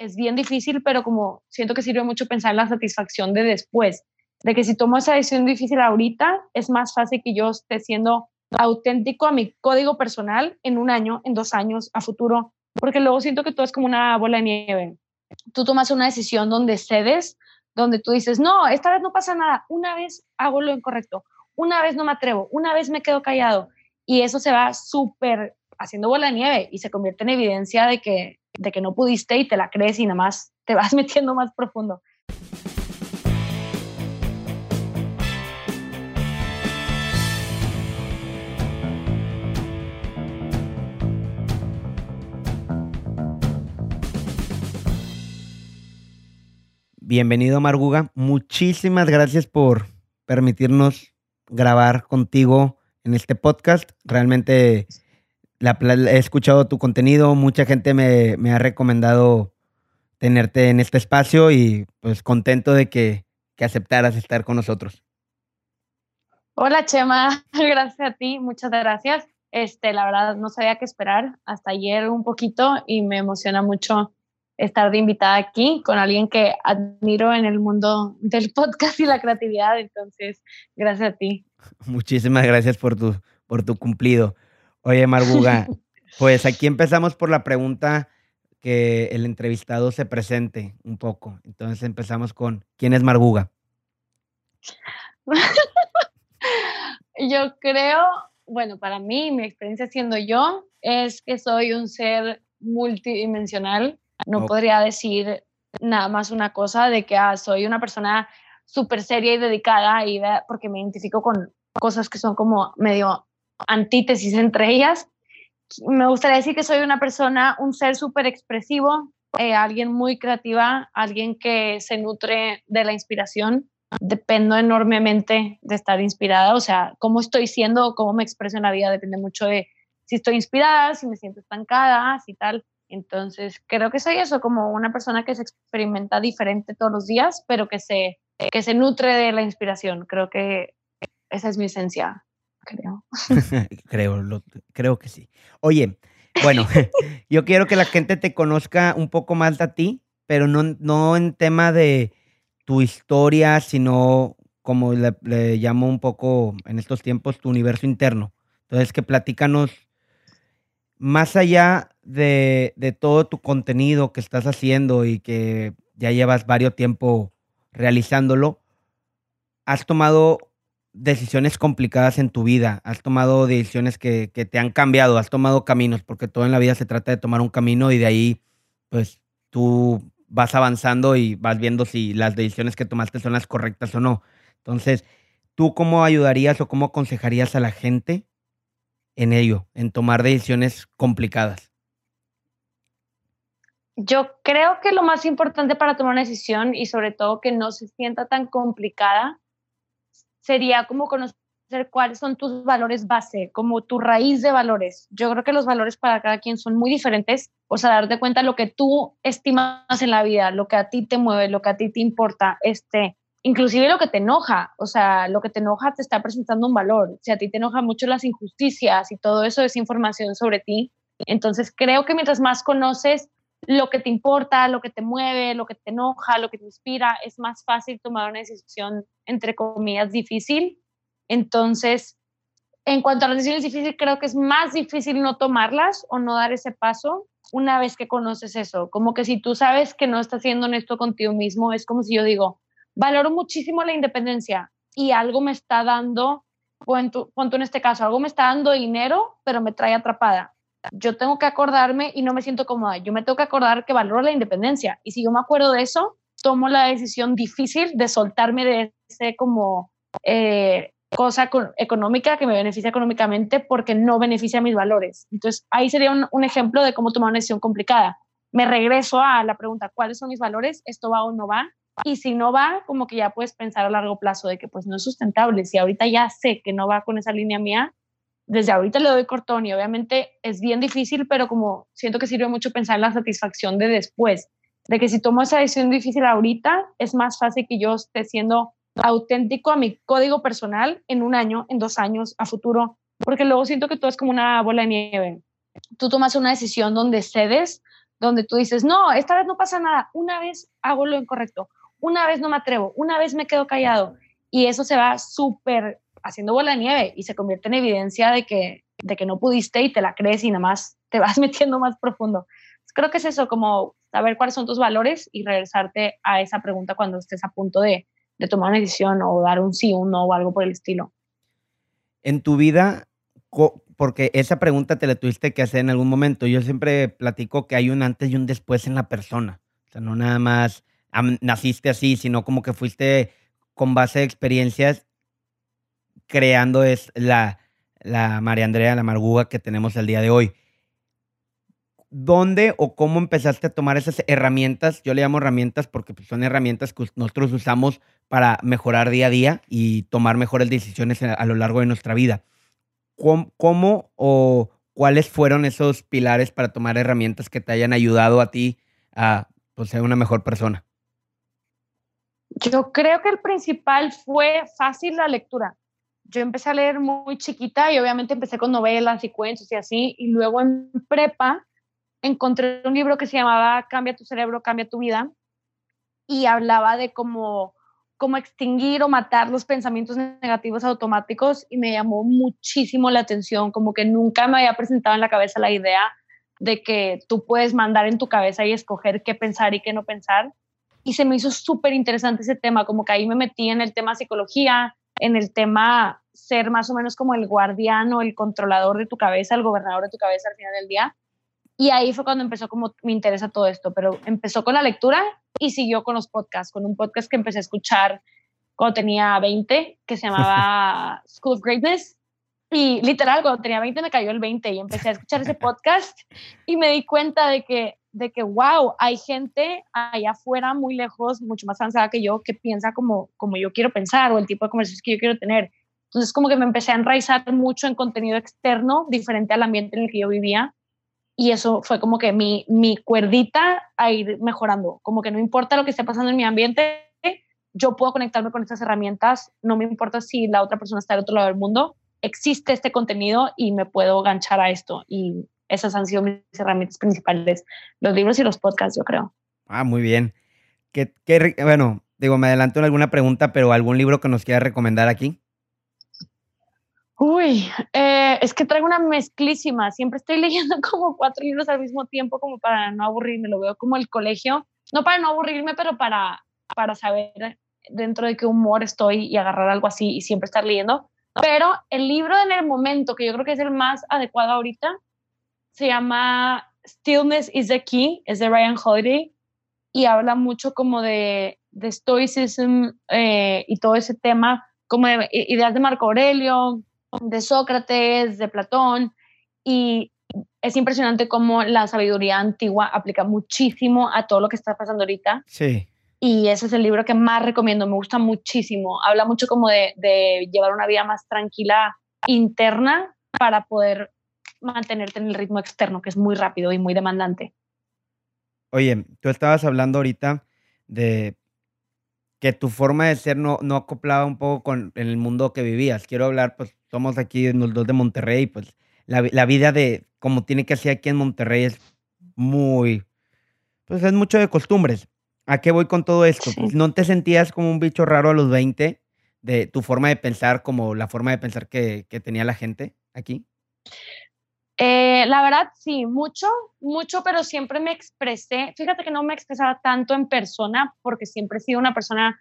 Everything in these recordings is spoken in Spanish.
es bien difícil, pero como siento que sirve mucho pensar en la satisfacción de después, de que si tomo esa decisión difícil ahorita, es más fácil que yo esté siendo auténtico a mi código personal en un año, en dos años, a futuro, porque luego siento que todo es como una bola de nieve. Tú tomas una decisión donde cedes, donde tú dices, no, esta vez no pasa nada, una vez hago lo incorrecto, una vez no me atrevo, una vez me quedo callado, y eso se va súper haciendo bola de nieve y se convierte en evidencia de que, de que no pudiste y te la crees y nada más te vas metiendo más profundo. Bienvenido Marguga, muchísimas gracias por permitirnos grabar contigo en este podcast. Realmente he escuchado tu contenido, mucha gente me, ha recomendado tenerte en este espacio y pues contento de que, que aceptaras estar con nosotros. Hola Chema, gracias a ti, muchas gracias. Este, la verdad no sabía qué esperar hasta ayer un poquito y me emociona mucho estar de invitada aquí con alguien que admiro en el mundo del podcast y la creatividad. Entonces, gracias a ti. Muchísimas gracias por tu, por tu cumplido. Oye, Marguga, pues aquí empezamos por la pregunta que el entrevistado se presente un poco. Entonces empezamos con, ¿quién es Marguga? yo creo, bueno, para mí, mi experiencia siendo yo, es que soy un ser multidimensional. No podría decir nada más una cosa de que ah, soy una persona súper seria y dedicada y porque me identifico con cosas que son como medio antítesis entre ellas. Me gustaría decir que soy una persona, un ser súper expresivo, eh, alguien muy creativa, alguien que se nutre de la inspiración. Dependo enormemente de estar inspirada, o sea, cómo estoy siendo, cómo me expreso en la vida, depende mucho de si estoy inspirada, si me siento estancada, si tal. Entonces, creo que soy eso, como una persona que se experimenta diferente todos los días, pero que se, que se nutre de la inspiración. Creo que esa es mi esencia creo. creo, creo que sí. Oye, bueno, yo quiero que la gente te conozca un poco más a ti, pero no, no en tema de tu historia, sino como le, llamo un poco en estos tiempos tu universo interno. Entonces, que platícanos más allá de, de, todo tu contenido que estás haciendo y que ya llevas varios tiempo realizándolo, has tomado decisiones complicadas en tu vida, has tomado decisiones que, te han cambiado, has tomado caminos, porque todo en la vida se trata de tomar un camino y de ahí, pues tú vas avanzando y vas viendo si las decisiones que tomaste son las correctas o no. Entonces, ¿tú cómo ayudarías o cómo aconsejarías a la gente en ello, en tomar decisiones complicadas? Yo creo que lo más importante para tomar una decisión y sobre todo que no se sienta tan complicada sería como conocer cuáles son tus valores base, como tu raíz de valores. Yo creo que los valores para cada quien son muy diferentes, o sea, darte cuenta lo que tú estimas en la vida, lo que a ti te mueve, lo que a ti te importa, este, inclusive lo que te enoja, o sea, lo que te enoja te está presentando un valor. Si a ti te enoja mucho las injusticias y todo eso es información sobre ti, entonces creo que mientras más conoces lo que te importa, lo que te mueve, lo que te enoja, lo que te inspira, es más fácil tomar una decisión, entre comillas, difícil. Entonces, en cuanto a las decisiones difíciles, creo que es más difícil no tomarlas o no dar ese paso una vez que conoces eso. Como que si tú sabes que no estás siendo honesto contigo mismo, es como si yo digo, valoro muchísimo la independencia y algo me está dando, cuento en este caso, algo me está dando dinero, pero me trae atrapada yo tengo que acordarme y no me siento cómoda. Yo me tengo que acordar que valoro la independencia. Y si yo me acuerdo de eso, tomo la decisión difícil de soltarme de ese como eh, cosa económica que me beneficia económicamente porque no beneficia mis valores. Entonces, ahí sería un, ejemplo de cómo tomar una decisión complicada. Me regreso a la pregunta, ¿cuáles son mis valores? ¿Esto va o no va? Y si no va, como que ya puedes pensar a largo plazo de que pues no es sustentable. Si ahorita ya sé que no va con esa línea mía, desde ahorita le doy cortón y obviamente es bien difícil, pero como siento que sirve mucho pensar en la satisfacción de después, de que si tomo esa decisión difícil ahorita, es más fácil que yo esté siendo auténtico a mi código personal en un año, en dos años, a futuro, porque luego siento que todo es como una bola de nieve. Tú tomas una decisión donde cedes, donde tú dices, no, esta vez no pasa nada, una vez hago lo incorrecto, una vez no me atrevo, una vez me quedo callado y eso se va súper haciendo bola de nieve y se convierte en evidencia de que, de que no pudiste y te la crees y nada más te vas metiendo más profundo. Creo que es eso, como saber cuáles son tus valores y regresarte a esa pregunta cuando estés a punto de, de tomar una decisión o dar un sí, un no o algo por el estilo. En tu vida, porque esa pregunta te la tuviste que hacer en algún momento. Yo siempre platico que hay un antes y un después en la persona. O sea, no nada más naciste así, sino como que fuiste con base de experiencias creando es la, la María Andrea, la Marguga que tenemos el día de hoy. ¿Dónde o cómo empezaste a tomar esas herramientas? Yo le llamo herramientas porque pues, son herramientas que nosotros usamos para mejorar día a día y tomar mejores decisiones a, lo largo de nuestra vida. ¿Cómo, ¿Cómo, o cuáles fueron esos pilares para tomar herramientas que te hayan ayudado a ti a pues, ser una mejor persona? Yo creo que el principal fue fácil la lectura yo empecé a leer muy chiquita y obviamente empecé con novelas y cuentos y así, y luego en prepa encontré un libro que se llamaba Cambia tu cerebro, cambia tu vida, y hablaba de cómo, cómo extinguir o matar los pensamientos negativos automáticos y me llamó muchísimo la atención, como que nunca me había presentado en la cabeza la idea de que tú puedes mandar en tu cabeza y escoger qué pensar y qué no pensar. Y se me hizo súper interesante ese tema, como que ahí me metí en el tema psicología, en el tema ser más o menos como el guardián o el controlador de tu cabeza, el gobernador de tu cabeza al final del día. Y ahí fue cuando empezó como me interesa todo esto, pero empezó con la lectura y siguió con los podcasts, con un podcast que empecé a escuchar cuando tenía 20, que se llamaba School of Greatness. Y literal, cuando tenía 20 me cayó el 20 y empecé a escuchar ese podcast y me di cuenta de que, de que, wow, hay gente allá afuera, muy lejos, mucho más avanzada que yo, que piensa como, como yo quiero pensar o el tipo de conversaciones que yo quiero tener. Entonces como que me empecé a enraizar mucho en contenido externo, diferente al ambiente en el que yo vivía. Y eso fue como que mi, mi cuerdita a ir mejorando. Como que no importa lo que esté pasando en mi ambiente, yo puedo conectarme con estas herramientas. No me importa si la otra persona está del otro lado del mundo. Existe este contenido y me puedo ganchar a esto. Y esas han sido mis herramientas principales. Los libros y los podcasts, yo creo. Ah, muy bien. ¿Qué, qué, bueno, digo, me adelanto en alguna pregunta, pero ¿algún libro que nos quiera recomendar aquí? Uy, eh, es que traigo una mezclísima. Siempre estoy leyendo como cuatro libros al mismo tiempo, como para no aburrirme. Lo veo como el colegio. No para no aburrirme, pero para, para saber dentro de qué humor estoy y agarrar algo así y siempre estar leyendo. Pero el libro en el momento, que yo creo que es el más adecuado ahorita, se llama Stillness is the Key, es de Ryan Holiday y habla mucho como de, stoicism eh, y todo ese tema, como de ideas de Marco Aurelio, de Sócrates, de Platón, y es impresionante cómo la sabiduría antigua aplica muchísimo a todo lo que está pasando ahorita. Sí. Y ese es el libro que más recomiendo, me gusta muchísimo. Habla mucho como de, de llevar una vida más tranquila interna para poder mantenerte en el ritmo externo, que es muy rápido y muy demandante. Oye, tú estabas hablando ahorita de que tu forma de ser no, no acoplaba un poco con el mundo que vivías. Quiero hablar, pues somos aquí los dos de Monterrey, pues la, la, vida de como tiene que ser aquí en Monterrey es muy, pues es mucho de costumbres. ¿A qué voy con todo esto? Pues, ¿No te sentías como un bicho raro a los 20 de tu forma de pensar, como la forma de pensar que, que tenía la gente aquí? Eh, la verdad, sí, mucho, mucho, pero siempre me expresé. Fíjate que no me expresaba tanto en persona porque siempre he sido una persona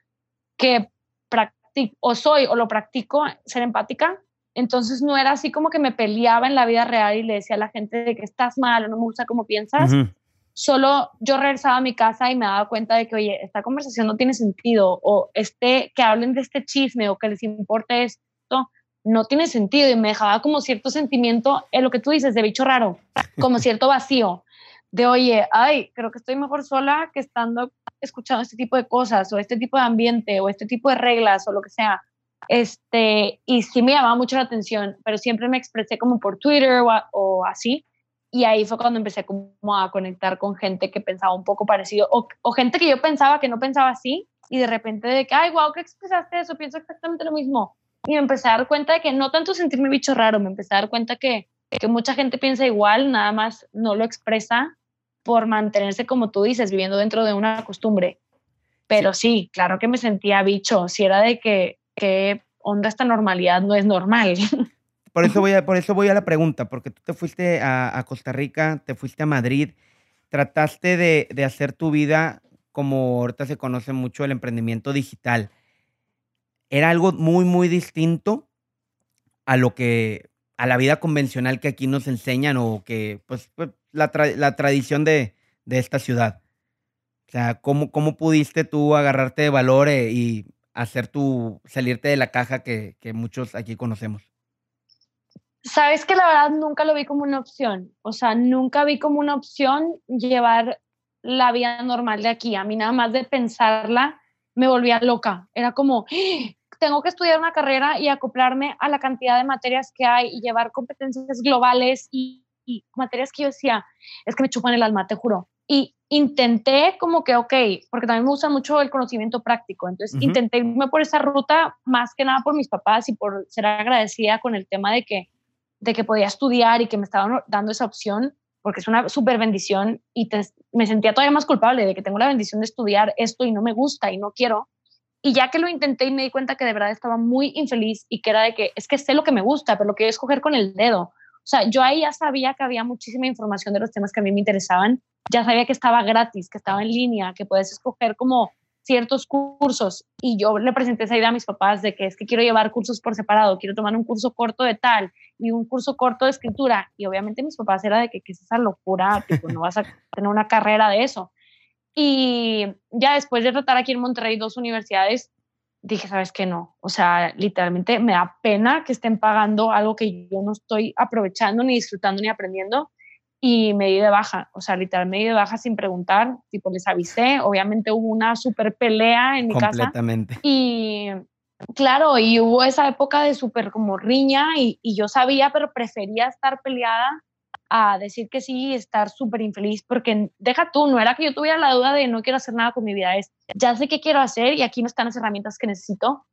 que practico, o soy, o lo practico, ser empática. Entonces no era así como que me peleaba en la vida real y le decía a la gente de que estás mal o no me gusta cómo piensas. Solo yo regresaba a mi casa y me daba cuenta de que, oye, esta conversación no tiene sentido o este, que hablen de este chisme o que les importe esto no tiene sentido y me dejaba como cierto sentimiento en lo que tú dices de bicho raro, como cierto vacío de, oye, ay, creo que estoy mejor sola que estando escuchando este tipo de cosas o este tipo de ambiente o este tipo de reglas o lo que sea. Este, y sí me llamaba mucho la atención, pero siempre me expresé como por Twitter o, así. Y ahí fue cuando empecé como a conectar con gente que pensaba un poco parecido o, o gente que yo pensaba que no pensaba así y de repente de que, ay, wow, que expresaste eso, pienso exactamente lo mismo y me empecé a dar cuenta de que no tanto sentirme bicho raro, me empecé a dar cuenta que, que mucha gente piensa igual, nada más no lo expresa por mantenerse, como tú dices, viviendo dentro de una costumbre. Pero sí, claro que me sentía bicho, si era de que, que onda esta normalidad no es normal. Por eso voy a, por eso voy a la pregunta, porque tú te fuiste a, Costa Rica, te fuiste a Madrid, trataste de, de, hacer tu vida como ahorita se conoce mucho el emprendimiento digital. Era algo muy, muy distinto a lo que, a la vida convencional que aquí nos enseñan o que, pues, pues la, la tradición de, de, esta ciudad. O sea, ¿cómo, cómo pudiste tú agarrarte de valor eh, y hacer tu, salirte de la caja que, que muchos aquí conocemos? Sabes que la verdad nunca lo vi como una opción. O sea, nunca vi como una opción llevar la vida normal de aquí. A mí nada más de pensarla me volvía loca. Era como, ¡Ah! tengo que estudiar una carrera y acoplarme a la cantidad de materias que hay y llevar competencias globales y, materias que yo decía, es que me chupan el alma, te juro. Y intenté como que, ok, porque también me gusta mucho el conocimiento práctico, entonces intenté irme por esa ruta más que nada por mis papás y por ser agradecida con el tema de que de que podía estudiar y que me estaban dando esa opción, porque es una súper bendición y me sentía todavía más culpable de que tengo la bendición de estudiar esto y no me gusta y no quiero. Y ya que lo intenté y me di cuenta que de verdad estaba muy infeliz y que era de que es que sé lo que me gusta, pero lo quiero escoger con el dedo. O sea, yo ahí ya sabía que había muchísima información de los temas que a mí me interesaban, ya sabía que estaba gratis, que estaba en línea, que puedes escoger como ciertos cursos. Y yo le presenté esa idea a mis papás de que es que quiero llevar cursos por separado, quiero tomar un curso corto de tal y un curso corto de escritura. Y obviamente mis papás era de que qué es esa locura, tipo no vas a tener una carrera de eso. Y ya después de tratar aquí en Monterrey dos universidades, dije, ¿sabes qué no? O sea, literalmente me da pena que estén pagando algo que yo no estoy aprovechando, ni disfrutando, ni aprendiendo y me di de baja, o sea, literal me di de baja sin preguntar, tipo les avisé, obviamente hubo una super pelea en mi casa. Completamente. Y claro, y hubo esa época de súper como riña y, y, yo sabía, pero prefería estar peleada a decir que sí y estar súper infeliz, porque deja tú, no era que yo tuviera la duda de no quiero hacer nada con mi vida, es ya sé qué quiero hacer y aquí no están las herramientas que necesito.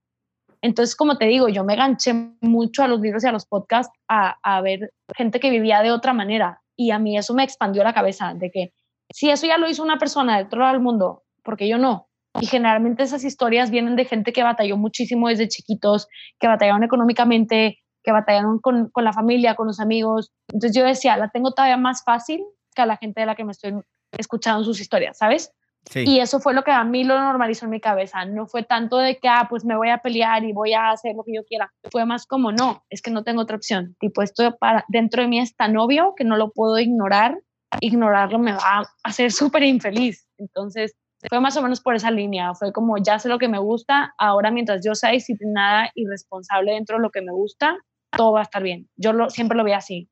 Entonces, como te digo, yo me ganché mucho a los libros y a los podcasts a, ver gente que vivía de otra manera, y a mí eso me expandió la cabeza de que si eso ya lo hizo una persona del otro lado del mundo, porque yo no? Y generalmente esas historias vienen de gente que batalló muchísimo desde chiquitos, que batallaron económicamente, que batallaron con, con la familia, con los amigos. Entonces yo decía, la tengo todavía más fácil que a la gente de la que me estoy escuchando sus historias, ¿sabes? Y eso fue lo que a mí lo normalizó en mi cabeza. No fue tanto de que, ah, pues me voy a pelear y voy a hacer lo que yo quiera. Fue más como, no, es que no tengo otra opción. Tipo, esto para, dentro de mí es tan obvio que no lo puedo ignorar. Ignorarlo me va a hacer súper infeliz. Entonces, fue más o menos por esa línea. Fue como, ya sé lo que me gusta, ahora mientras yo sea disciplinada y responsable dentro de lo que me gusta, todo va a estar bien. Yo lo, siempre lo veo así.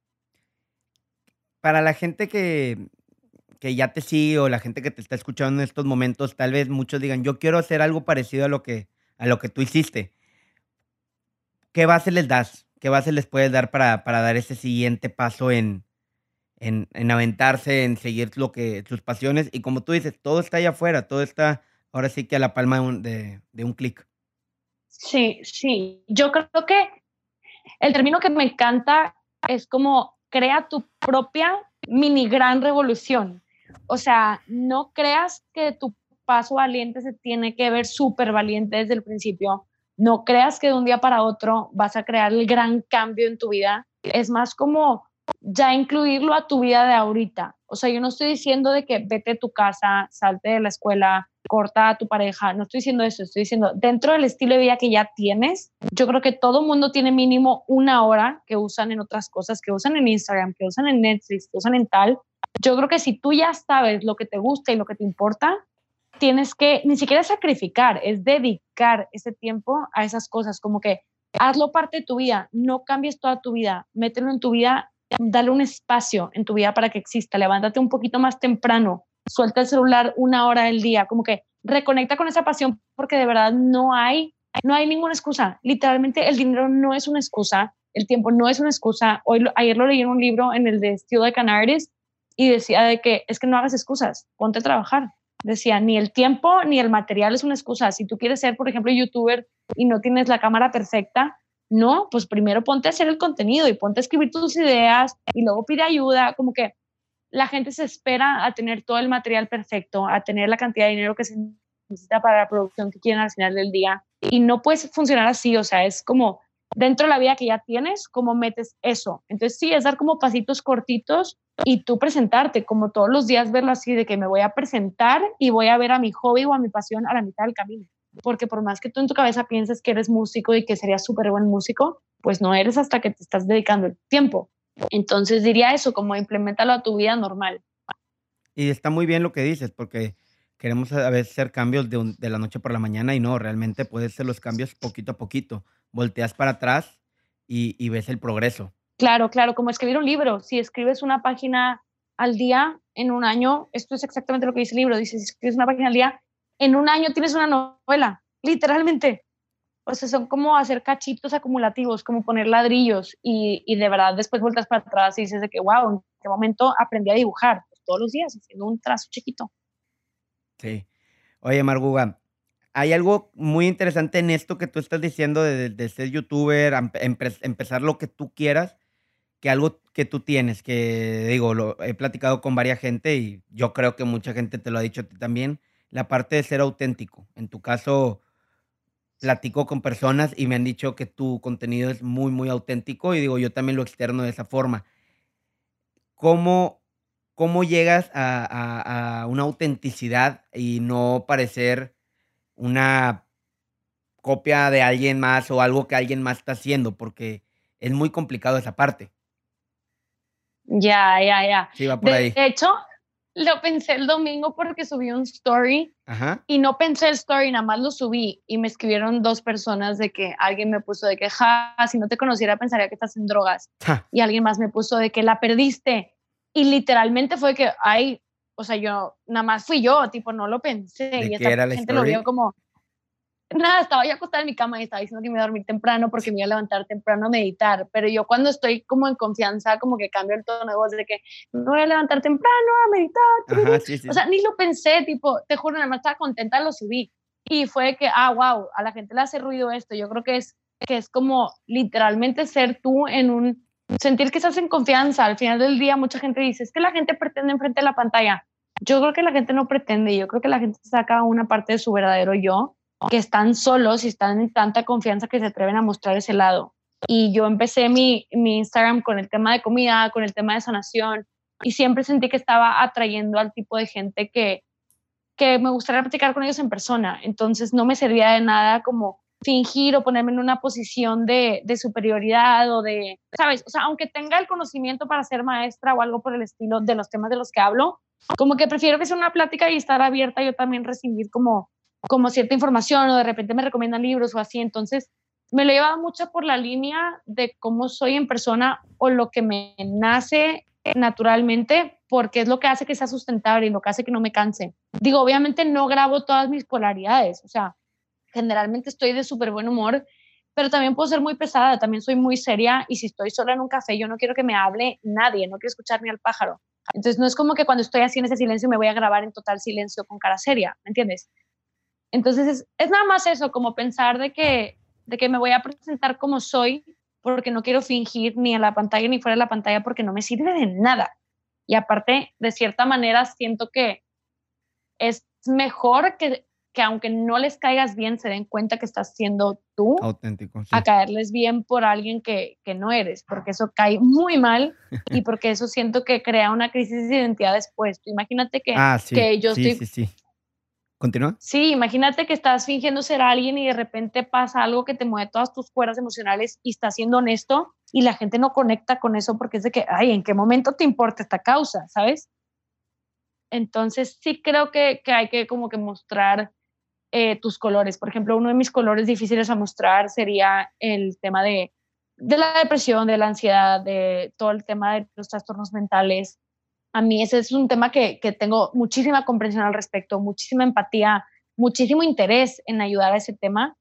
Para la gente que que ya te sigue o la gente que te está escuchando en estos momentos, tal vez muchos digan, yo quiero hacer algo parecido a lo que, a lo que tú hiciste. ¿Qué base les das? ¿Qué base les puedes dar para, para dar ese siguiente paso en, en, en, aventarse, en seguir lo que, sus pasiones? Y como tú dices, todo está allá afuera, todo está ahora sí que a la palma de un, de, de un clic. Sí, sí. Yo creo que el término que me encanta es como crea tu propia mini gran revolución. O sea, no creas que tu paso valiente se tiene que ver súper valiente desde el principio. No creas que de un día para otro vas a crear el gran cambio en tu vida. Es más como ya incluirlo a tu vida de ahorita. O sea, yo no estoy diciendo de que vete a tu casa, salte de la escuela, corta a tu pareja. No estoy diciendo eso. Estoy diciendo dentro del estilo de vida que ya tienes, yo creo que todo mundo tiene mínimo una hora que usan en otras cosas, que usan en Instagram, que usan en Netflix, que usan en tal yo creo que si tú ya sabes lo que te gusta y lo que te importa, tienes que ni siquiera sacrificar, es dedicar ese tiempo a esas cosas, como que hazlo parte de tu vida, no cambies toda tu vida, mételo en tu vida, dale un espacio en tu vida para que exista, levántate un poquito más temprano, suelta el celular una hora del día, como que reconecta con esa pasión porque de verdad no hay no hay ninguna excusa. Literalmente el dinero no es una excusa, el tiempo no es una excusa. Hoy ayer lo leí en un libro en el de Still Like y decía de que es que no hagas excusas, ponte a trabajar. Decía, ni el tiempo ni el material es una excusa. Si tú quieres ser, por ejemplo, youtuber y no tienes la cámara perfecta, no, pues primero ponte a hacer el contenido y ponte a escribir tus ideas y luego pide ayuda, como que la gente se espera a tener todo el material perfecto, a tener la cantidad de dinero que se necesita para la producción que quieren al final del día. Y no puedes funcionar así, o sea, es como dentro de la vida que ya tienes, cómo metes eso. Entonces sí, es dar como pasitos cortitos y tú presentarte, como todos los días verlo así, de que me voy a presentar y voy a ver a mi hobby o a mi pasión a la mitad del camino. Porque por más que tú en tu cabeza pienses que eres músico y que serías súper buen músico, pues no eres hasta que te estás dedicando el tiempo. Entonces diría eso, como implementalo a tu vida normal. Y está muy bien lo que dices, porque queremos a veces hacer cambios de, de la noche por la mañana y no, realmente puedes hacer los cambios poquito a poquito. Volteas para atrás y, y ves el progreso. Claro, claro, como escribir un libro. Si escribes una página al día en un año, esto es exactamente lo que dice el libro, dice, si escribes una página al día, en un año tienes una novela, literalmente. O sea, son como hacer cachitos acumulativos, como poner ladrillos y, y de verdad después vueltas para atrás y dices de que, wow, en qué momento aprendí a dibujar, pues todos los días haciendo un trazo chiquito. Sí. Oye, Marguga, hay algo muy interesante en esto que tú estás diciendo de, ser youtuber, empezar lo que tú quieras, que algo que tú tienes, que digo, lo he platicado con varias gente y yo creo que mucha gente te lo ha dicho a ti también, la parte de ser auténtico. En tu caso, platico con personas y me han dicho que tu contenido es muy, muy auténtico y digo, yo también lo externo de esa forma. ¿Cómo, cómo llegas a, a una autenticidad y no parecer una copia de alguien más o algo que alguien más está haciendo? Porque es muy complicado esa parte. Ya, ya, ya. Sí, va por de ahí. hecho, lo pensé el domingo porque subí un story Ajá. y no pensé el story, nada más lo subí y me escribieron dos personas de que alguien me puso de que, ja, si no te conociera pensaría que estás en drogas. Ja. Y alguien más me puso de que la perdiste. Y literalmente fue que, ay, o sea, yo, nada más fui yo, tipo, no lo pensé. ¿De y qué esta era la gente lo story? vio como, nada, estaba yo acostada en mi cama y estaba diciendo que me iba a dormir temprano porque me iba a levantar temprano a meditar. Pero yo cuando estoy como en confianza, como que cambio el tono de voz de que me voy a levantar temprano a meditar. Ajá, sí, sí. O sea, ni lo pensé, tipo, te juro, nada más estaba contenta, lo subí. Y fue que, ah, wow, a la gente le hace ruido esto. Yo creo que es, que es como literalmente ser tú en un, sentir que estás en confianza. Al final del día, mucha gente dice, es que la gente pretende enfrente de la pantalla. Yo creo que la gente no pretende, yo creo que la gente saca una parte de su verdadero yo, que están solos y están en tanta confianza que se atreven a mostrar ese lado. Y yo empecé mi, mi Instagram con el tema de comida, con el tema de sanación, y siempre sentí que estaba atrayendo al tipo de gente que, que me gustaría platicar con ellos en persona. Entonces no me servía de nada como fingir o ponerme en una posición de, de superioridad o de, ¿sabes? O sea, aunque tenga el conocimiento para ser maestra o algo por el estilo de los temas de los que hablo, como que prefiero que sea una plática y estar abierta yo también recibir como, como cierta información o de repente me recomiendan libros o así. Entonces me lo he llevado mucho por la línea de cómo soy en persona o lo que me nace naturalmente porque es lo que hace que sea sustentable y lo que hace que no me canse. Digo, obviamente no grabo todas mis polaridades, o sea, generalmente estoy de súper buen humor, pero también puedo ser muy pesada, también soy muy seria y si estoy sola en un café yo no quiero que me hable nadie, no quiero escuchar ni al pájaro. Entonces no es como que cuando estoy así en ese silencio me voy a grabar en total silencio con cara seria, ¿me entiendes? Entonces es, es nada más eso, como pensar de que, de que me voy a presentar como soy porque no quiero fingir ni en la pantalla ni fuera de la pantalla porque no me sirve de nada. Y aparte, de cierta manera, siento que es mejor que, que aunque no les caigas bien, se den cuenta que estás siendo tú, Auténtico. sí. a caerles bien por alguien que, que no eres, porque eso cae muy mal y porque eso siento que crea una crisis de identidad después. Tú Imagínate que, Ah, sí. que yo sí, estoy sí, sí. ¿Continúa? Sí, imagínate que estás fingiendo ser alguien y de repente pasa algo que te mueve todas tus cuerdas emocionales y estás siendo honesto y la gente no conecta con eso porque es de que, ay, ¿en qué momento te importa esta causa? ¿Sabes? Entonces sí creo que, que hay que como que mostrar eh, tus colores. Por ejemplo, uno de mis colores difíciles a mostrar sería el tema de, de la depresión, de la ansiedad, de todo el tema de los trastornos mentales a mí ese es un tema que, que, tengo muchísima comprensión al respecto, muchísima empatía, muchísimo interés en ayudar a ese tema,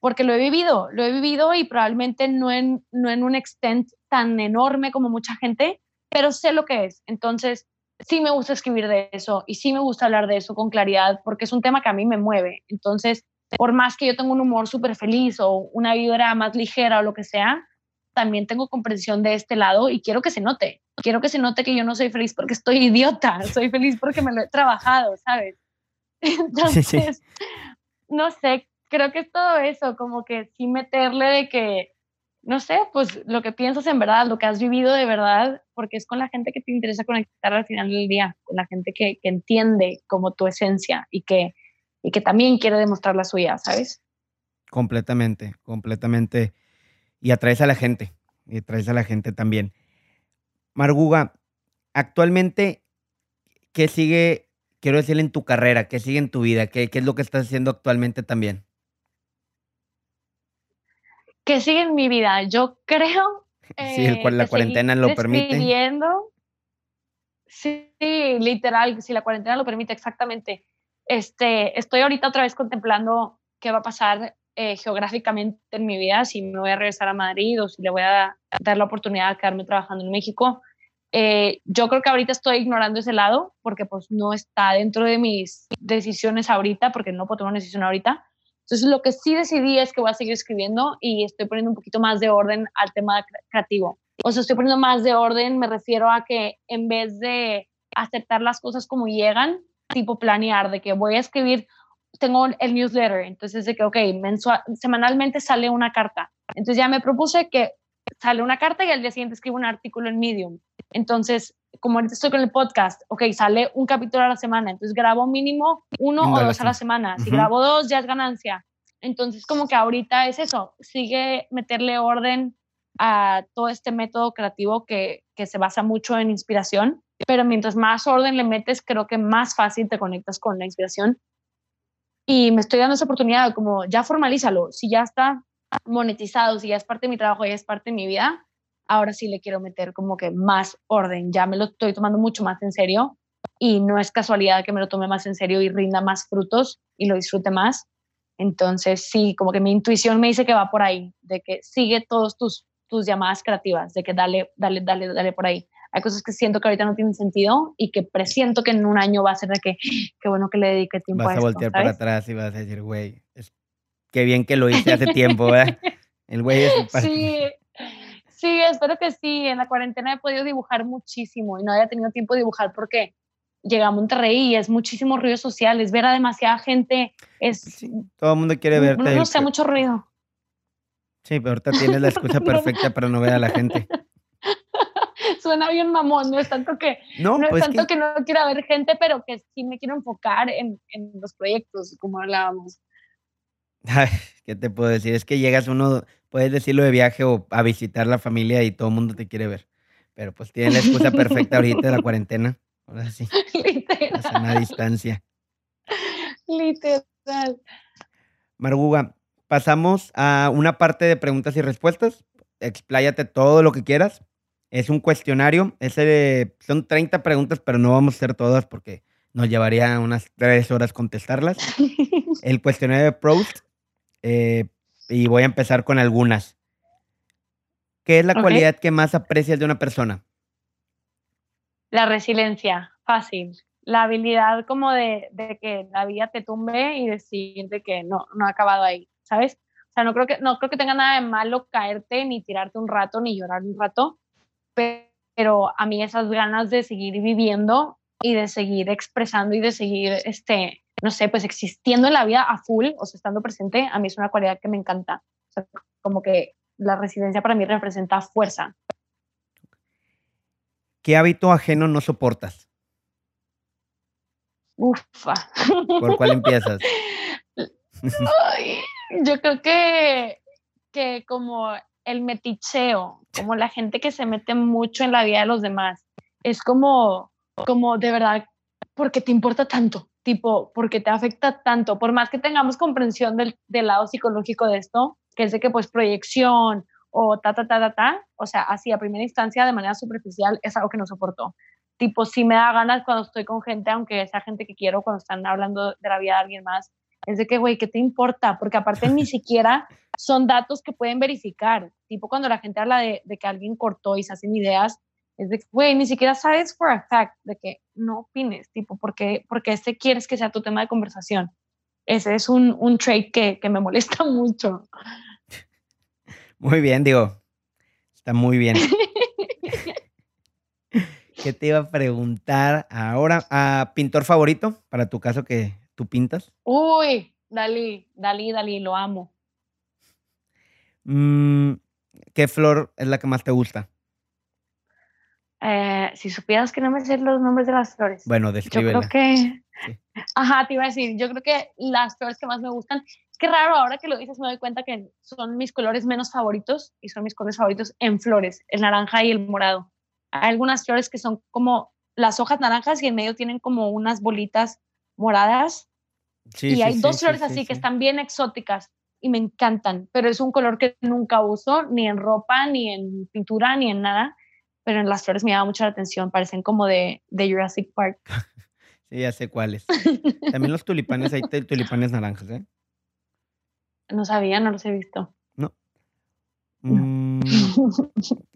porque lo he vivido, lo he vivido y probablemente no en, no en un extent tan enorme como mucha gente, pero sé lo que es. Entonces, sí me gusta escribir de eso y sí me gusta hablar de eso con claridad, porque es un tema que a mí me mueve. Entonces, por más que yo tenga un humor súper feliz o una vibra más ligera o lo que sea, también tengo comprensión de este lado y quiero que se note. Quiero que se note que yo no soy feliz porque estoy idiota, soy feliz porque me lo he trabajado, ¿sabes? Entonces, no sé, creo que es todo eso, como que sí meterle de que, no sé, pues lo que piensas en verdad, lo que has vivido de verdad, porque es con la gente que te interesa conectar al final del día, con la gente que, que entiende como tu esencia y que, y que también quiere demostrar la suya, ¿sabes? Completamente, completamente. Y atraes a la gente, y atraes a la gente también. Marguga, actualmente, ¿qué sigue, quiero decir, en tu carrera? ¿Qué sigue en tu vida? ¿Qué, qué es lo que estás haciendo actualmente también? ¿Qué sigue en mi vida? Yo creo... sí, el, cual, la cuarentena lo permite. Sí, literal, si la cuarentena lo permite, exactamente. Este, estoy ahorita otra vez contemplando qué va a pasar eh, geográficamente en mi vida, si me voy a regresar a Madrid o si le voy a dar la oportunidad de quedarme trabajando en México. Eh, yo creo que ahorita estoy ignorando ese lado porque pues no está dentro de mis decisiones ahorita, porque no puedo tomar una decisión ahorita. Entonces lo que sí decidí es que voy a seguir escribiendo y estoy poniendo un poquito más de orden al tema creativo. O sea, estoy poniendo más de orden, me refiero a que en vez de aceptar las cosas como llegan, tipo planear, de que voy a escribir tengo el newsletter, entonces de que, ok, mensual, semanalmente sale una carta. Entonces ya me propuse que sale una carta y al día siguiente escribo un artículo en Medium. Entonces, como ahorita estoy con el podcast, ok, sale un capítulo a la semana, entonces grabo mínimo uno o dos a la semana. Si grabo dos, ya es ganancia. Entonces, como que ahorita es eso, sigue meterle orden a todo este método creativo que, que se basa mucho en inspiración, pero mientras más orden le metes, creo que más fácil te conectas con la inspiración y me estoy dando esa oportunidad, como ya formalízalo, si ya está monetizado, si ya es parte de mi trabajo, ya es parte de mi vida, ahora sí le quiero meter como que más orden, ya me lo estoy tomando mucho más en serio y no es casualidad que me lo tome más en serio y rinda más frutos y lo disfrute más. Entonces sí, como que mi intuición me dice que va por ahí, de que sigue todos tus, tus llamadas creativas, de que dale, dale, dale, dale por ahí hay cosas que siento que ahorita no tienen sentido y que presiento que en un año va a ser de que, qué bueno que le dedique tiempo vas a. Vas a voltear para atrás y vas a decir, güey, qué bien que lo hice hace tiempo, ¿verdad? El güey es Sí, sí, espero que sí. En la cuarentena he podido dibujar muchísimo y no había tenido tiempo de dibujar porque llegué a Monterrey y es muchísimo ruido social, es ver a demasiada gente, es... todo el mundo quiere verte. No, no sé, mucho ruido. Sí, pero ahorita tienes la excusa perfecta para no ver a la gente suena bien mamón, no es tanto que no, es pues tanto que... no quiera ver gente, pero que sí me quiero enfocar en, en los proyectos, como hablábamos. ¿Qué te puedo decir? Es que llegas uno, puedes decirlo de viaje o a visitar la familia y todo el mundo te quiere ver. Pero pues tiene la excusa perfecta ahorita de la cuarentena. Ahora sí. Literal. A una distancia. Literal. Marguga, pasamos a una parte de preguntas y respuestas. Expláyate todo lo que quieras. Es un cuestionario, ese, son 30 preguntas, pero no vamos a hacer todas porque nos llevaría unas tres horas contestarlas. El cuestionario de Proust, eh, y voy a empezar con algunas. ¿Qué es la cualidad que más aprecias de una persona? La resiliencia, fácil. La habilidad como de, de, que la vida te tumbe y decir de que no, no ha acabado ahí, ¿sabes? O sea, no creo que, no creo que tenga nada de malo caerte, ni tirarte un rato, ni llorar un rato, pero a mí esas ganas de seguir viviendo y de seguir expresando y de seguir, este, no sé, pues existiendo en la vida a full, o sea, estando presente, a mí es una cualidad que me encanta. O sea, como que la residencia para mí representa fuerza. ¿Qué hábito ajeno no soportas? Ufa. ¿Por cuál empiezas? yo creo que, que como el meticheo, como la gente que se mete mucho en la vida de los demás. Es como, como de verdad, porque te importa tanto, tipo, porque te afecta tanto, por más que tengamos comprensión del, del lado psicológico de esto, que es de que pues proyección o ta, ta, ta, ta, ta, o sea, así a primera instancia, de manera superficial, es algo que no soporto. Tipo, si me da ganas cuando estoy con gente, aunque sea gente que quiero, cuando están hablando de la vida de alguien más, es de que, güey, ¿qué te importa? Porque aparte ni siquiera son datos que pueden verificar. Tipo cuando la gente habla de, que alguien cortó y se hacen ideas, es de, güey, ni siquiera sabes for a fact de que no opines, tipo, porque, porque este quieres que sea tu tema de conversación. Ese es un, un trait que, que me molesta mucho. Muy bien, digo, Está muy bien. ¿Qué te iba a preguntar ahora? ¿A pintor favorito para tu caso que tú pintas? Uy, Dalí, Dalí, Dalí, lo amo. Mm, ¿Qué flor es la que más te gusta? Eh, si supieras que no me sé los nombres de las flores. Bueno, descríbela. Yo creo que... Ajá, te iba a decir, yo creo que las flores que más me gustan, qué raro, ahora que lo dices me doy cuenta que son mis colores menos favoritos y son mis colores favoritos en flores, el naranja y el morado. Hay algunas flores que son como las hojas naranjas y en medio tienen como unas bolitas moradas. y hay dos flores así que están bien exóticas y me encantan, pero es un color que nunca uso ni en ropa, ni en pintura, ni en nada. Pero en las flores me llama mucho la atención, parecen como de, de Jurassic Park. sí, ya sé cuáles. También los tulipanes, hay tulipanes naranjas, ¿eh? No sabía, no los he visto. No. Mm,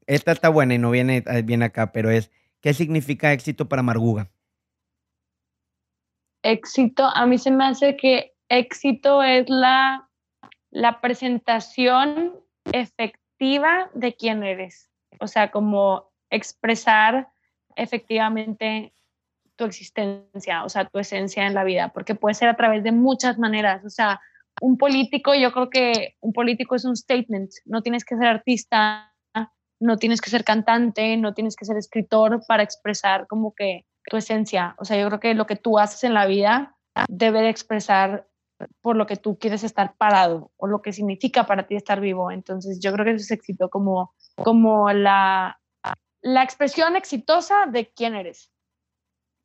esta está buena y no viene bien acá, pero es, ¿qué significa éxito para Marguga? Éxito, a mí se me hace que éxito es la, la presentación efectiva de quién eres. O sea, como expresar efectivamente tu existencia, o sea, tu esencia en la vida, porque puede ser a través de muchas maneras. O sea, un político, yo creo que un político es un statement, no tienes que ser artista, no tienes que ser cantante, no tienes que ser escritor para expresar como que tu esencia. O sea, yo creo que lo que tú haces en la vida debe de expresar por lo que tú quieres estar parado o lo que significa para ti estar vivo. Entonces, yo creo que eso es éxito como, como la, la expresión exitosa de quién eres.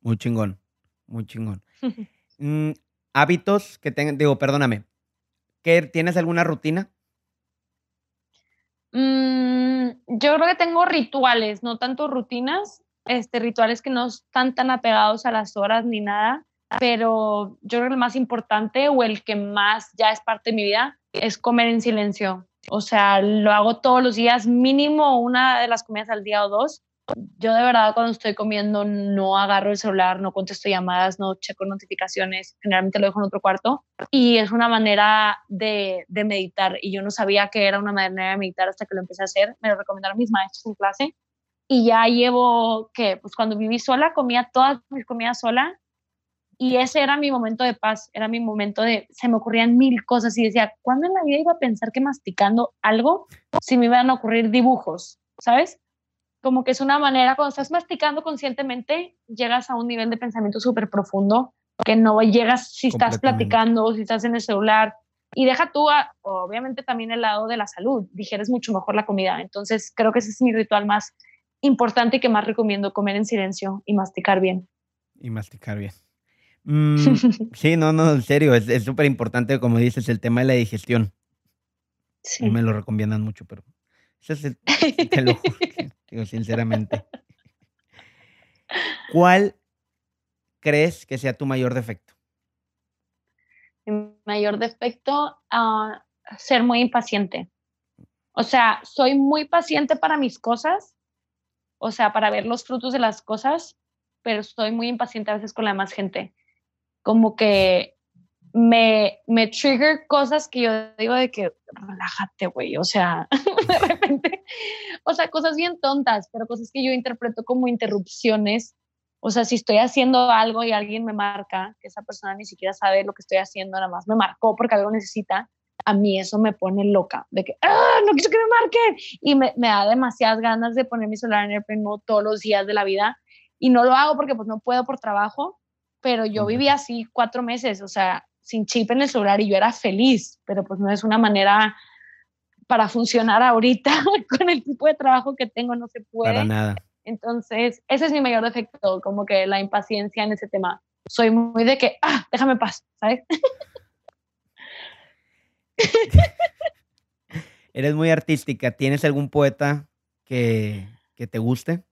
Muy chingón, muy chingón. Mm, hábitos que tengan, digo, perdóname, ¿tienes alguna rutina? Mm, yo creo que tengo rituales, no tanto rutinas, este, rituales que no están tan apegados a las horas ni nada, pero yo creo que el más importante o el que más ya es parte de mi vida es comer en silencio. O sea, lo hago todos los días, mínimo una de las comidas al día o dos, yo de verdad cuando estoy comiendo no agarro el celular, no contesto llamadas, no checo notificaciones, generalmente lo dejo en otro cuarto. Y es una manera de, de, meditar. Y yo no sabía que era una manera de meditar hasta que lo empecé a hacer, me lo recomendaron mis maestros en clase. Y ya llevo que pues cuando viví sola comía todas mis comidas sola y ese era mi momento de paz, era mi momento de, se me ocurrían mil cosas y decía, ¿cuándo en la vida iba a pensar que masticando algo si me iban a ocurrir dibujos? ¿Sabes? como que es una manera, cuando estás masticando conscientemente, llegas a un nivel de pensamiento súper profundo que no llegas si estás platicando o si estás en el celular. Y deja tú, obviamente, también el lado de la salud. Digeres mucho mejor la comida. Entonces, creo que ese es mi ritual más importante y que más recomiendo comer en silencio y masticar bien. Y masticar bien. Mm, sí, no, no, en serio, es súper importante, como dices, el tema de la digestión. Sí. Me lo recomiendan mucho, pero ese es el, te lo digo sinceramente. ¿Cuál crees que sea tu mayor defecto? Mi mayor defecto, uh, ser muy impaciente. O sea, soy muy paciente para mis cosas, o sea, para ver los frutos de las cosas, pero soy muy impaciente a veces con la demás gente. Como que me, me trigger cosas que yo digo de que relájate, güey, o sea, de repente, o sea, cosas bien tontas, pero cosas que yo interpreto como interrupciones. O sea, si estoy haciendo algo y alguien me marca, que esa persona ni siquiera sabe lo que estoy haciendo, nada más me marcó porque algo necesita, a mí eso me pone loca, de que, ¡ah, no quiero que me marquen! Y me, me da demasiadas ganas de poner mi celular en el pleno todos los días de la vida. Y no lo hago porque pues no puedo por trabajo, pero yo viví así cuatro meses, o sea, sin chip en el celular y yo era feliz, pero pues no es una manera para funcionar ahorita con el tipo de trabajo que tengo, no se puede. Para nada. Entonces, ese es mi mayor defecto, como que la impaciencia en ese tema. Soy muy de que, ah, déjame paz, ¿sabes? Eres muy artística. ¿Tienes algún poeta que, que te guste?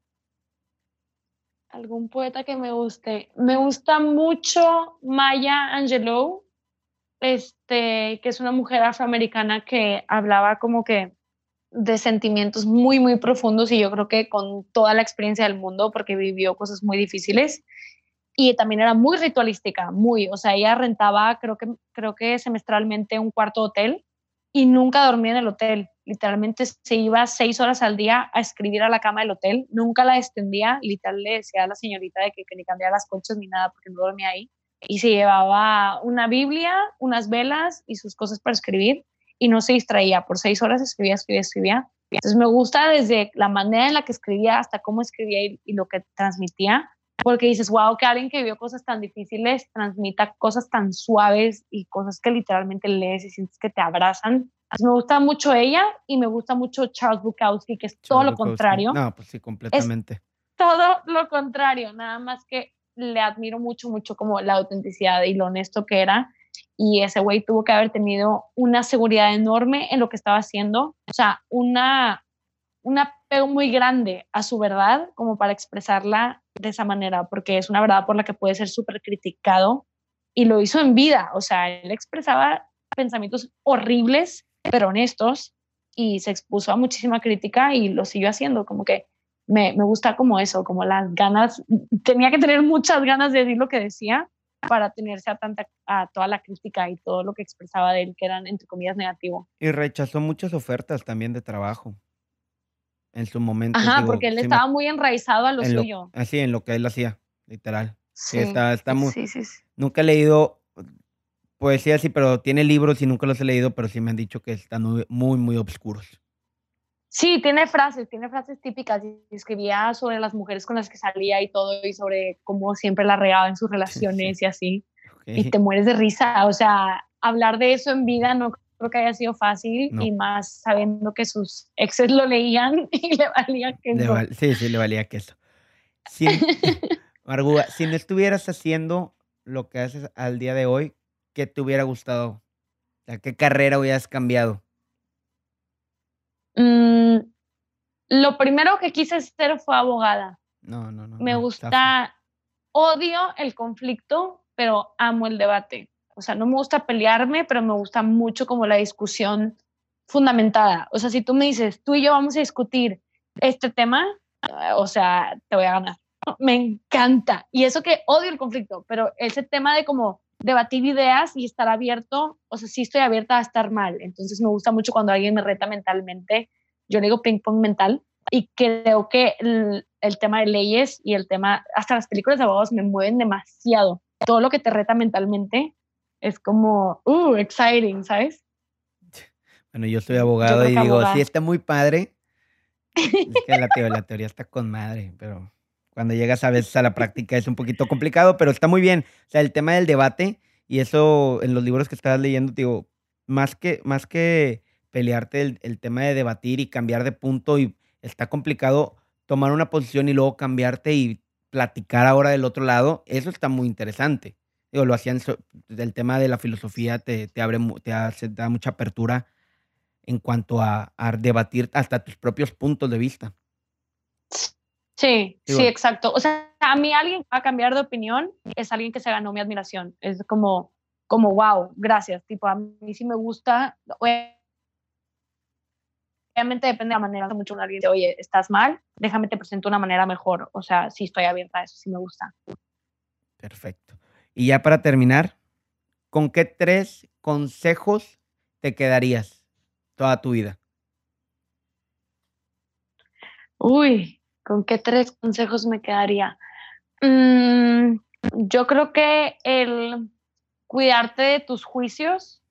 Algún poeta que me guste. Me gusta mucho Maya Angelou este, que es una mujer afroamericana que hablaba como que de sentimientos muy, muy profundos y yo creo que con toda la experiencia del mundo, porque vivió cosas muy difíciles y también era muy ritualística, muy, o sea, ella rentaba, creo que, creo que semestralmente un cuarto hotel y nunca dormía en el hotel. Literalmente se iba seis horas al día a escribir a la cama del hotel, nunca la extendía, literal le decía a la señorita de que, que ni cambiara las colchas ni nada porque no dormía ahí. Y se llevaba una Biblia, unas velas y sus cosas para escribir y no se distraía. Por seis horas escribía, escribía, escribía. Entonces me gusta desde la manera en la que escribía hasta cómo escribía y, y lo que transmitía porque dices, wow, que alguien que vivió cosas tan difíciles transmita cosas tan suaves y cosas que literalmente lees y sientes que te abrazan. me gusta mucho ella y me gusta mucho Charles Bukowski, que es todo lo contrario. No, pues sí, completamente. todo lo contrario, nada más que le admiro mucho, mucho como la autenticidad y lo honesto que era. Y ese güey tuvo que haber tenido una seguridad enorme en lo que estaba haciendo. O sea, una, un apego muy grande a su verdad como para expresarla de esa manera, porque es una verdad por la que puede ser súper criticado y lo hizo en vida, o sea, él expresaba pensamientos horribles, pero honestos, y se expuso a muchísima crítica y lo siguió haciendo, como que me, me gusta como eso, como las ganas, tenía que tener muchas ganas de decir lo que decía para tenerse a, tanta, a toda la crítica y todo lo que expresaba de él, que eran, entre comillas, negativo. Y rechazó muchas ofertas también de trabajo en su momento. Ajá, porque él estaba muy enraizado a lo suyo. así, en lo que él hacía, literal. Sí, está, está muy, sí, sí, Nunca he leído poesía así, pero tiene libros y nunca los he leído, pero sí me han dicho que están muy, muy, muy oscuros. Sí, tiene frases, tiene frases típicas. Y escribía sobre las mujeres con las que salía y todo, y sobre cómo siempre la regaba en sus relaciones y así. Y te mueres de risa. O sea, hablar de eso en vida no creo que haya sido fácil y más sabiendo que sus exes lo leían y le valía queso. sí, sí, le valía queso. Si, si no estuvieras haciendo lo que haces al día de hoy, ¿qué te hubiera gustado? ¿qué carrera hubieras cambiado? Mm, lo primero que quise ser fue abogada. No, no, no. Me gusta, odio el conflicto, pero amo el debate. O sea, no me gusta pelearme, pero me gusta mucho como la discusión fundamentada. O sea, si tú me dices, tú y yo vamos a discutir este tema, o sea, te voy a ganar. Me encanta. Y eso que odio el conflicto, pero ese tema de como debatir ideas y estar abierto, o sea, sí estoy abierta a estar mal. Entonces me gusta mucho cuando alguien me reta mentalmente. Yo le digo ping pong mental y creo que el, el tema de leyes y el tema, hasta las películas de abogados me mueven demasiado. Todo lo que te reta mentalmente es como, uh, exciting, ¿sabes? Bueno, yo soy abogado y digo, sí, está muy padre. Es que la, teoría, la teoría está con madre, pero cuando llegas a veces a la práctica es un poquito complicado, pero está muy bien. O sea, el tema del debate y eso en los libros que estabas leyendo, digo, más que, más que pelearte el, el, tema de debatir y cambiar de punto y está complicado tomar una posición y luego cambiarte y platicar ahora del otro lado, eso está muy interesante lo hacían, el tema de la filosofía te, te abre, te, hace, da mucha apertura en cuanto a, debatir hasta tus propios puntos de vista. Sí, sí, exacto. O sea, a mí alguien va a cambiar de opinión es alguien que se ganó mi admiración. Es como, como, wow, gracias. Tipo, a mí sí me gusta. Obviamente depende de la manera. Mucho un alguien dice, oye, estás mal, déjame te presento una manera mejor. O sea, sí estoy abierta a eso, sí me gusta. Perfecto. Y ya para terminar, ¿con qué tres consejos te quedarías toda tu vida? Uy, ¿con qué tres consejos me quedaría? Mm, yo creo que el cuidarte de tus juicios,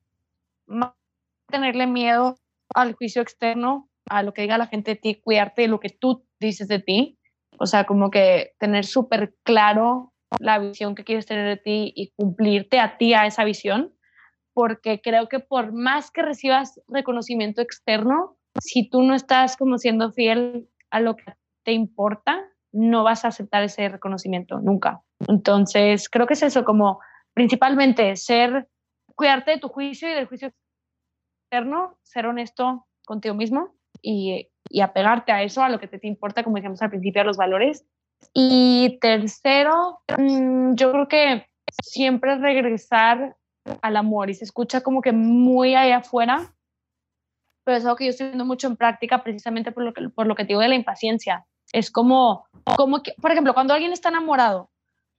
tenerle miedo al juicio externo, a lo que diga la gente de ti, cuidarte de lo que tú dices de ti. O sea, como que tener súper claro la visión que quieres tener de ti y cumplirte a ti a esa visión, porque creo que por más que recibas reconocimiento externo, si tú no estás como siendo fiel a lo que te importa, no vas a aceptar ese reconocimiento nunca. Entonces, creo que es eso, como principalmente ser, cuidarte de tu juicio y del juicio externo, ser honesto contigo mismo y, y apegarte a eso, a lo que te, importa, como dijimos al principio, a los valores y tercero, mm, yo creo que siempre regresar al amor y se escucha como que muy allá afuera, pero es algo que yo estoy viendo mucho en práctica precisamente por lo que, por lo que te digo de la impaciencia. Es como, como que, por ejemplo, cuando alguien está enamorado,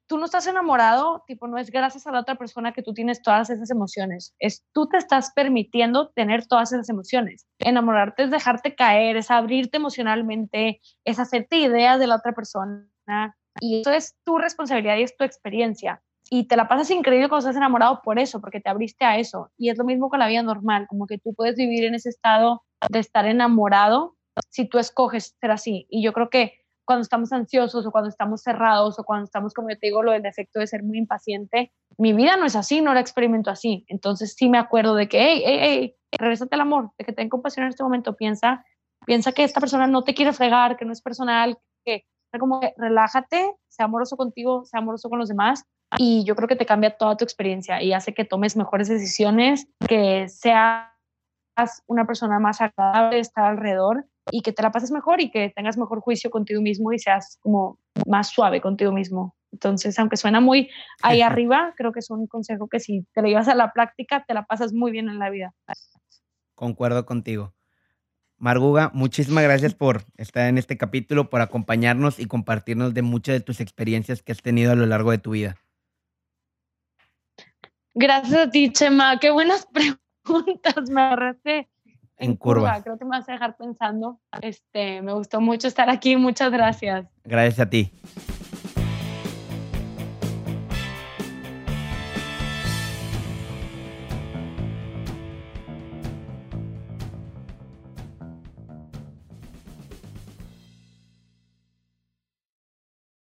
tú no estás enamorado, tipo, no es gracias a la otra persona que tú tienes todas esas emociones, es tú te estás permitiendo tener todas esas emociones. Enamorarte es dejarte caer, es abrirte emocionalmente, es hacerte ideas de la otra persona y eso es tu responsabilidad y es tu experiencia. Y te la pasas increíble cuando estás enamorado por eso, porque te abriste a eso. Y es lo mismo con la vida normal, como que tú puedes vivir en ese estado de estar enamorado si tú escoges ser así. Y yo creo que cuando estamos ansiosos o cuando estamos cerrados o cuando estamos, como yo te digo, lo del defecto de ser muy impaciente, mi vida no es así, no la experimento así. Entonces sí me acuerdo de que, hey, hey, hey, regresate al amor, de que ten compasión en este momento, piensa, piensa que esta persona no te quiere fregar, que no es personal, que como que relájate, sea amoroso contigo, sea amoroso con los demás y yo creo que te cambia toda tu experiencia y hace que tomes mejores decisiones, que seas una persona más agradable de estar alrededor y que te la pases mejor y que tengas mejor juicio contigo mismo y seas como más suave contigo mismo. Entonces, aunque suena muy ahí arriba, creo que es un consejo que si te lo llevas a la práctica, te la pasas muy bien en la vida. Concuerdo contigo. Marguga, muchísimas gracias por estar en este capítulo, por acompañarnos y compartirnos de muchas de tus experiencias que has tenido a lo largo de tu vida. Gracias a ti, Chema. Qué buenas preguntas. Me agarraste en, curva. Creo que me vas a dejar pensando. Este, me gustó mucho estar aquí. Muchas gracias. Gracias a ti.